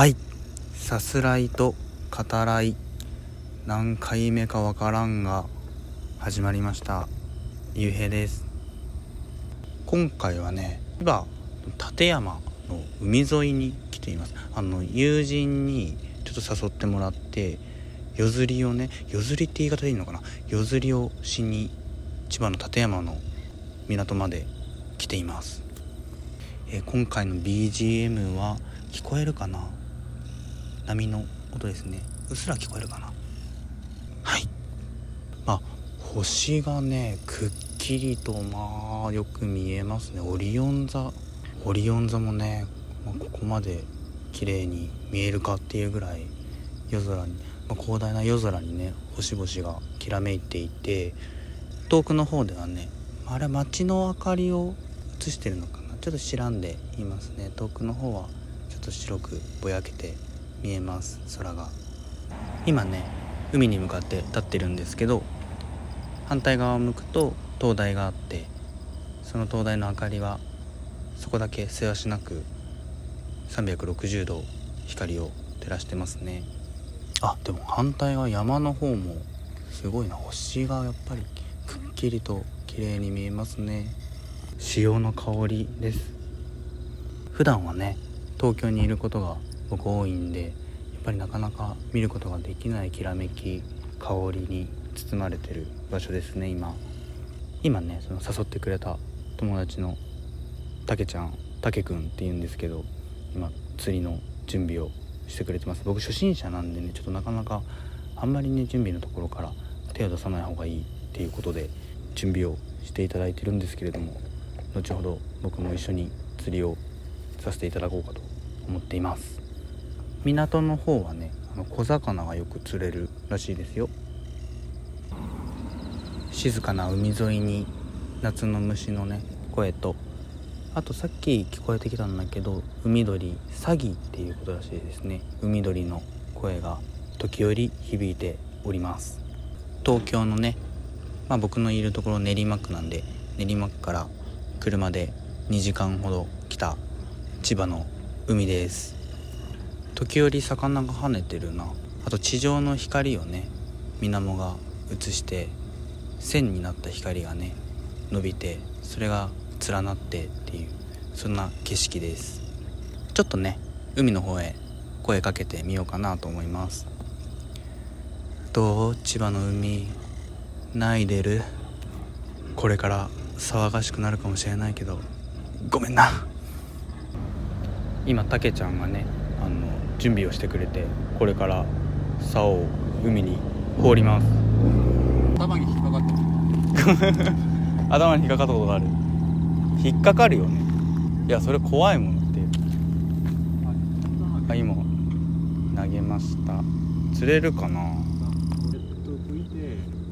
はい。さすらいと語らい。何回目かわからんが始まりました。ゆうへいです。今回はね千葉館山の海沿いに来ています。あの友人にちょっと誘ってもらって夜釣りをね夜釣りって言い方でいいのかな？夜釣りをしに千葉の館山の港まで来ています、えー、今回の BGM は聞こえるかな？波の音ですね。うっすら聞こえるかな？はい。まあ星がねくっきりとまあよく見えますね。オリオン座。オリオン座もね、まあ、ここまで綺麗に見えるかっていうぐらい夜空に、まあ、広大な夜空にね星々がきらめいていて遠くの方ではねあれ街の明かりを映してるのかな？ちょっと白んでいますね。遠くの方はちょっと白くぼやけて見えます空が。今ね海に向かって立ってるんですけど反対側を向くと灯台があってその灯台の明かりはそこだけせわしなく360度光を照らしてますね。あでも反対側山の方もすごいな。星がやっぱりくっきりと綺麗に見えますね。潮の香りです。普段はね東京にいることが僕多いんでやっぱりなかなか見ることができないきらめき香りに包まれてる場所ですね今。今ねその誘ってくれた友達のたけちゃんたけくんっていうんですけど今釣りの準備をしてくれてます。僕初心者なんでねちょっとなかなかあんまりね準備のところから手を出さない方がいいっていうことで準備をしていただいてるんですけれども後ほど僕も一緒に釣りをさせていただこうかと思っています。港の方はねあの小魚がよく釣れるらしいですよ。静かな海沿いに夏の虫のね声とあとさっき聞こえてきたんだけど海鳥サギっていうことらしいですね。海鳥の声が時折響いております。東京のねまあ僕のいるところ練馬区なんで練馬区から車で2時間ほど来た千葉の海です。時折魚が跳ねてるな。あと地上の光をね。水面が映して線になった光がね伸びてそれが連なってっていうそんな景色です。ちょっとね海の方へ声かけてみようかなと思います。どう？千葉の海ないでる？これから騒がしくなるかもしれないけどごめんな。今たけちゃんがね準備をしてくれてこれから竿を海に放ります。頭に引っかかった。頭に引っかかったことがある。引っかかるよね。いやそれ怖いもんって。あ今投げました。釣れるかな？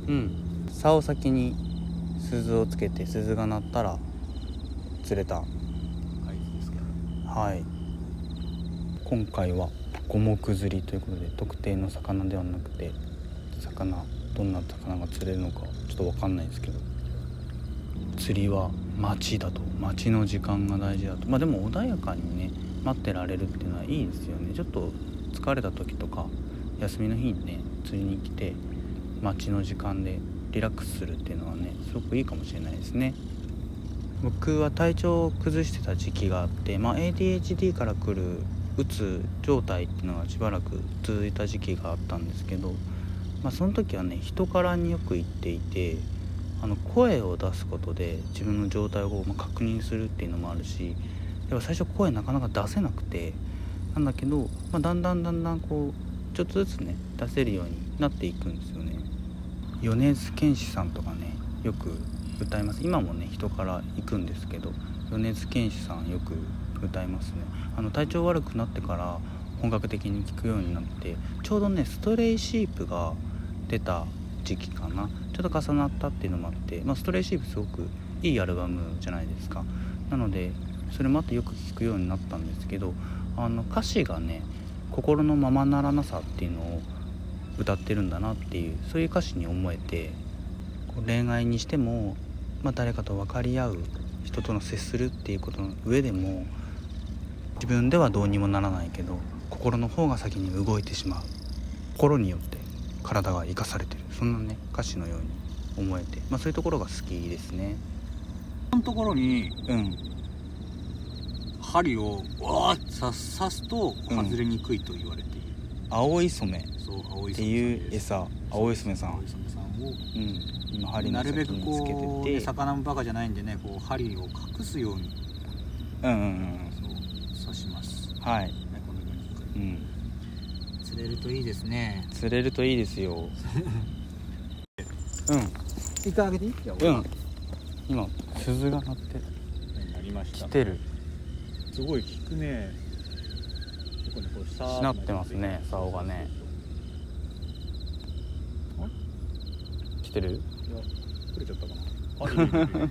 うん。竿先に鈴をつけて鈴が鳴ったら釣れた。はい今回は五目釣りということで特定の魚ではなくて魚どんな魚が釣れるのかちょっと分かんないですけど釣りは待だと待の時間が大事だと。まあでも穏やかにね待ってられるっていうのはいいですよね。ちょっと疲れた時とか休みの日にね釣りに来て待ちの時間でリラックスするっていうのはねすごくいいかもしれないですね。僕は体調を崩してた時期があって、まあ、ADHD から来るうつ状態っていうのがしばらく続いた時期があったんですけど、まあ、その時はね人からによく言っていてあの声を出すことで自分の状態をま確認するっていうのもあるしやっぱ最初声なかなか出せなくてなんだけど、まあ、だんだんだんだんこうちょっとずつね出せるようになっていくんですよね。米津玄師さんとかねよく歌います。今もね人から行くんですけど米津玄師さんよく歌いますね。あの体調悪くなってから本格的に聴くようになってちょうどねストレイシープが出た時期かな。ちょっと重なったっていうのもあって、まあ、ストレイシープすごくいいアルバムじゃないですか。なのでそれもあってよく聴くようになったんですけどあの歌詞がね心のままならなさっていうのを歌ってるんだなっていうそういう歌詞に思えて恋愛にしても、まあ、誰かと分かり合う人との接するっていうことの上でも自分ではどうにもならないけど心の方が先に動いてしまう。心によって体が生かされてる。そんなね歌詞のように思えて、まあ、そういうところが好きですね。のところにうん。針をわー刺すと外れにくいと言われている、青い染め。っていう餌。青い染めさん。青い染さんをうん。今針のなるべくこう、てて。ね魚もバカじゃないんでねこう針を隠すように。うんうんうんはい。うん。釣れるといいですね。釣れるといいですよ。うん。一回あげていい？うん。今鈴が鳴ってる。なりまし来てる。すごい効くね。結構ねこうさーしなってますね竿がね。来てる？いや取れちゃったかな。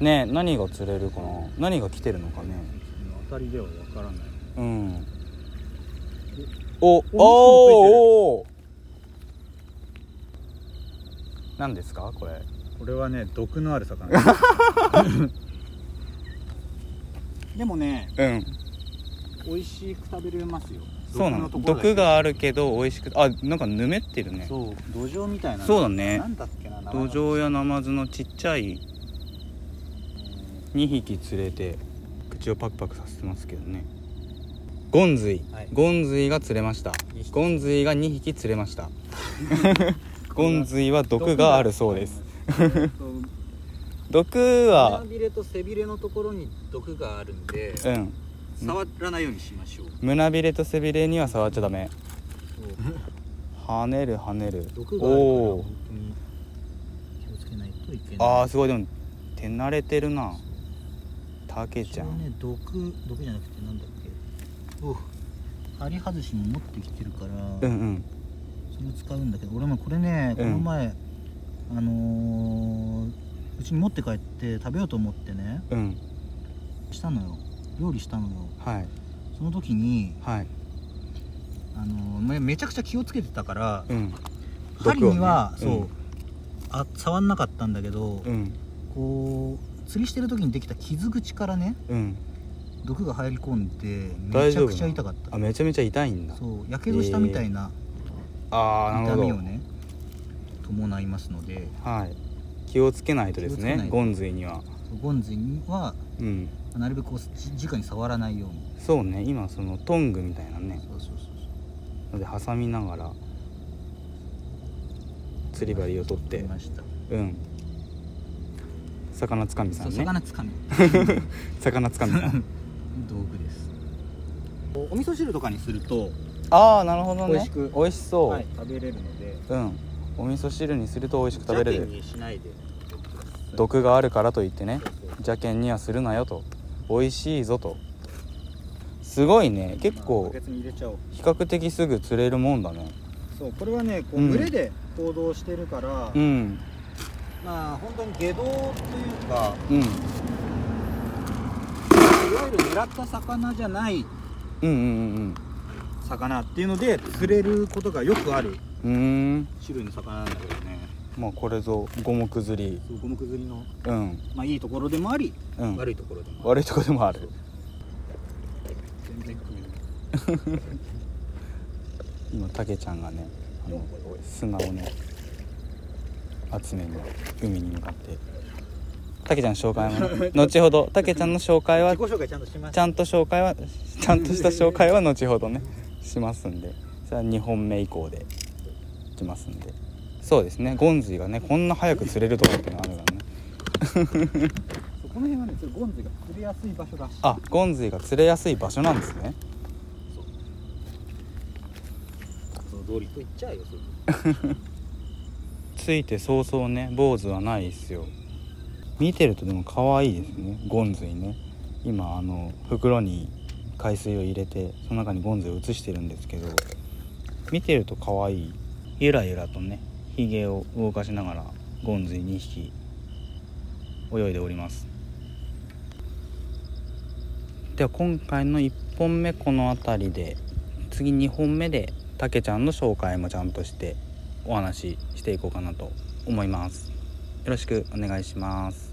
ねえ何が釣れるかな？何が来てるのかね？当たりではわからないうん。おおおお。何ですかこれ？これはね毒のある魚。でもねうん。美味しく食べれますよ。そうなの。毒があるけど美味しくあなんかぬめってるね。そう土壌みたいな。そうだね。なんだっけな土が。壌やナマズのちっちゃい2匹連れて口をパクパクさせてますけどねゴンズイ、はい。ゴンズイが釣れました。ゴンズイが2匹釣れました。ゴンズイは毒があるそうです。毒は胸びれと背びれのところに毒があるんでうん。触らないようにしましょう。胸びれと背びれには触っちゃダメ。跳ねる跳ねる。毒があるからおお本当に気をつけないといけない。あーすごい。でも手慣れてるな。たけちゃん。ね毒毒じゃなくてなんだっけ？お針外しも持ってきてるから、うんうん。それを使うんだけど俺もこれねこうん。の前、あのーうちに持って帰って食べようと思ってねうん。したのよ。料理したのよ。はい。その時に、はい。あのーめめちゃくちゃ気をつけてたからうん。針には、ね。そう、あ触んなかったんだけど、うん。こう釣りしてる時にできた傷口からねうん毒が入り込んでめちゃくちゃ痛かった。あめちゃめちゃ痛いんだ。そうやけどしたみたいなああ痛みをね、伴いますので。はい。気をつけないとですねゴンズイには。ゴンズイにはうん。なるべくこうじ直に触らないように。そうね今そのトングみたいなね。そうそうそうので挟みながら釣り針を取って。うん。魚つかみさんね。魚つかみ。魚つかみさん 道具です。お味噌汁とかにすると、ああなるほどね。美味しく美味しそう、はい、食べれるので。うん。お味噌汁にすると美味しく食べれ邪る気にしないで。毒があるからといってね。邪険にはするなよと。美味しいぞと。すごいね。結まあ構比較的すぐ釣れるもんだね。そうこれはねこううん。群れで行動してるから、うん。まあ本当に下道というかうんいわゆる狙った魚じゃない魚っていうので釣れることがよくある種類の魚なんだけどね。まあこれぞ五目釣り。五目釣りの、うん。まあ、いいところでもあり、うん。悪いところでも悪いとこでもある。全然食えない。今たけちゃんがねあの砂をね集めに海に向かってたけちゃんの紹介も。ね後ほどたけちゃんの紹介はちゃんと紹介はちゃんとした紹介は後ほどねしますんで。それは2本目以降でいきますんで。そうですね。ゴンズイがねこんな早く釣れるとかっていうのがあるからね。そうこの辺はねゴンズが釣れやすい場所らしい。あゴンズイが釣れやすい場所なんですね。その通りと言っちゃうよそれ。ついて早々ね坊主はないですよ見てるとでも可愛いですね。ゴンズイね。今あの袋に海水を入れてその中にゴンズイを移してるんですけど見てると可愛い。ゆらゆらとねひげを動かしながらゴンズイ2匹泳いでおります。では今回の1本目この辺りで次2本目でたけちゃんの紹介もちゃんとしてお話ししていこうかなと思います。よろしくお願いします。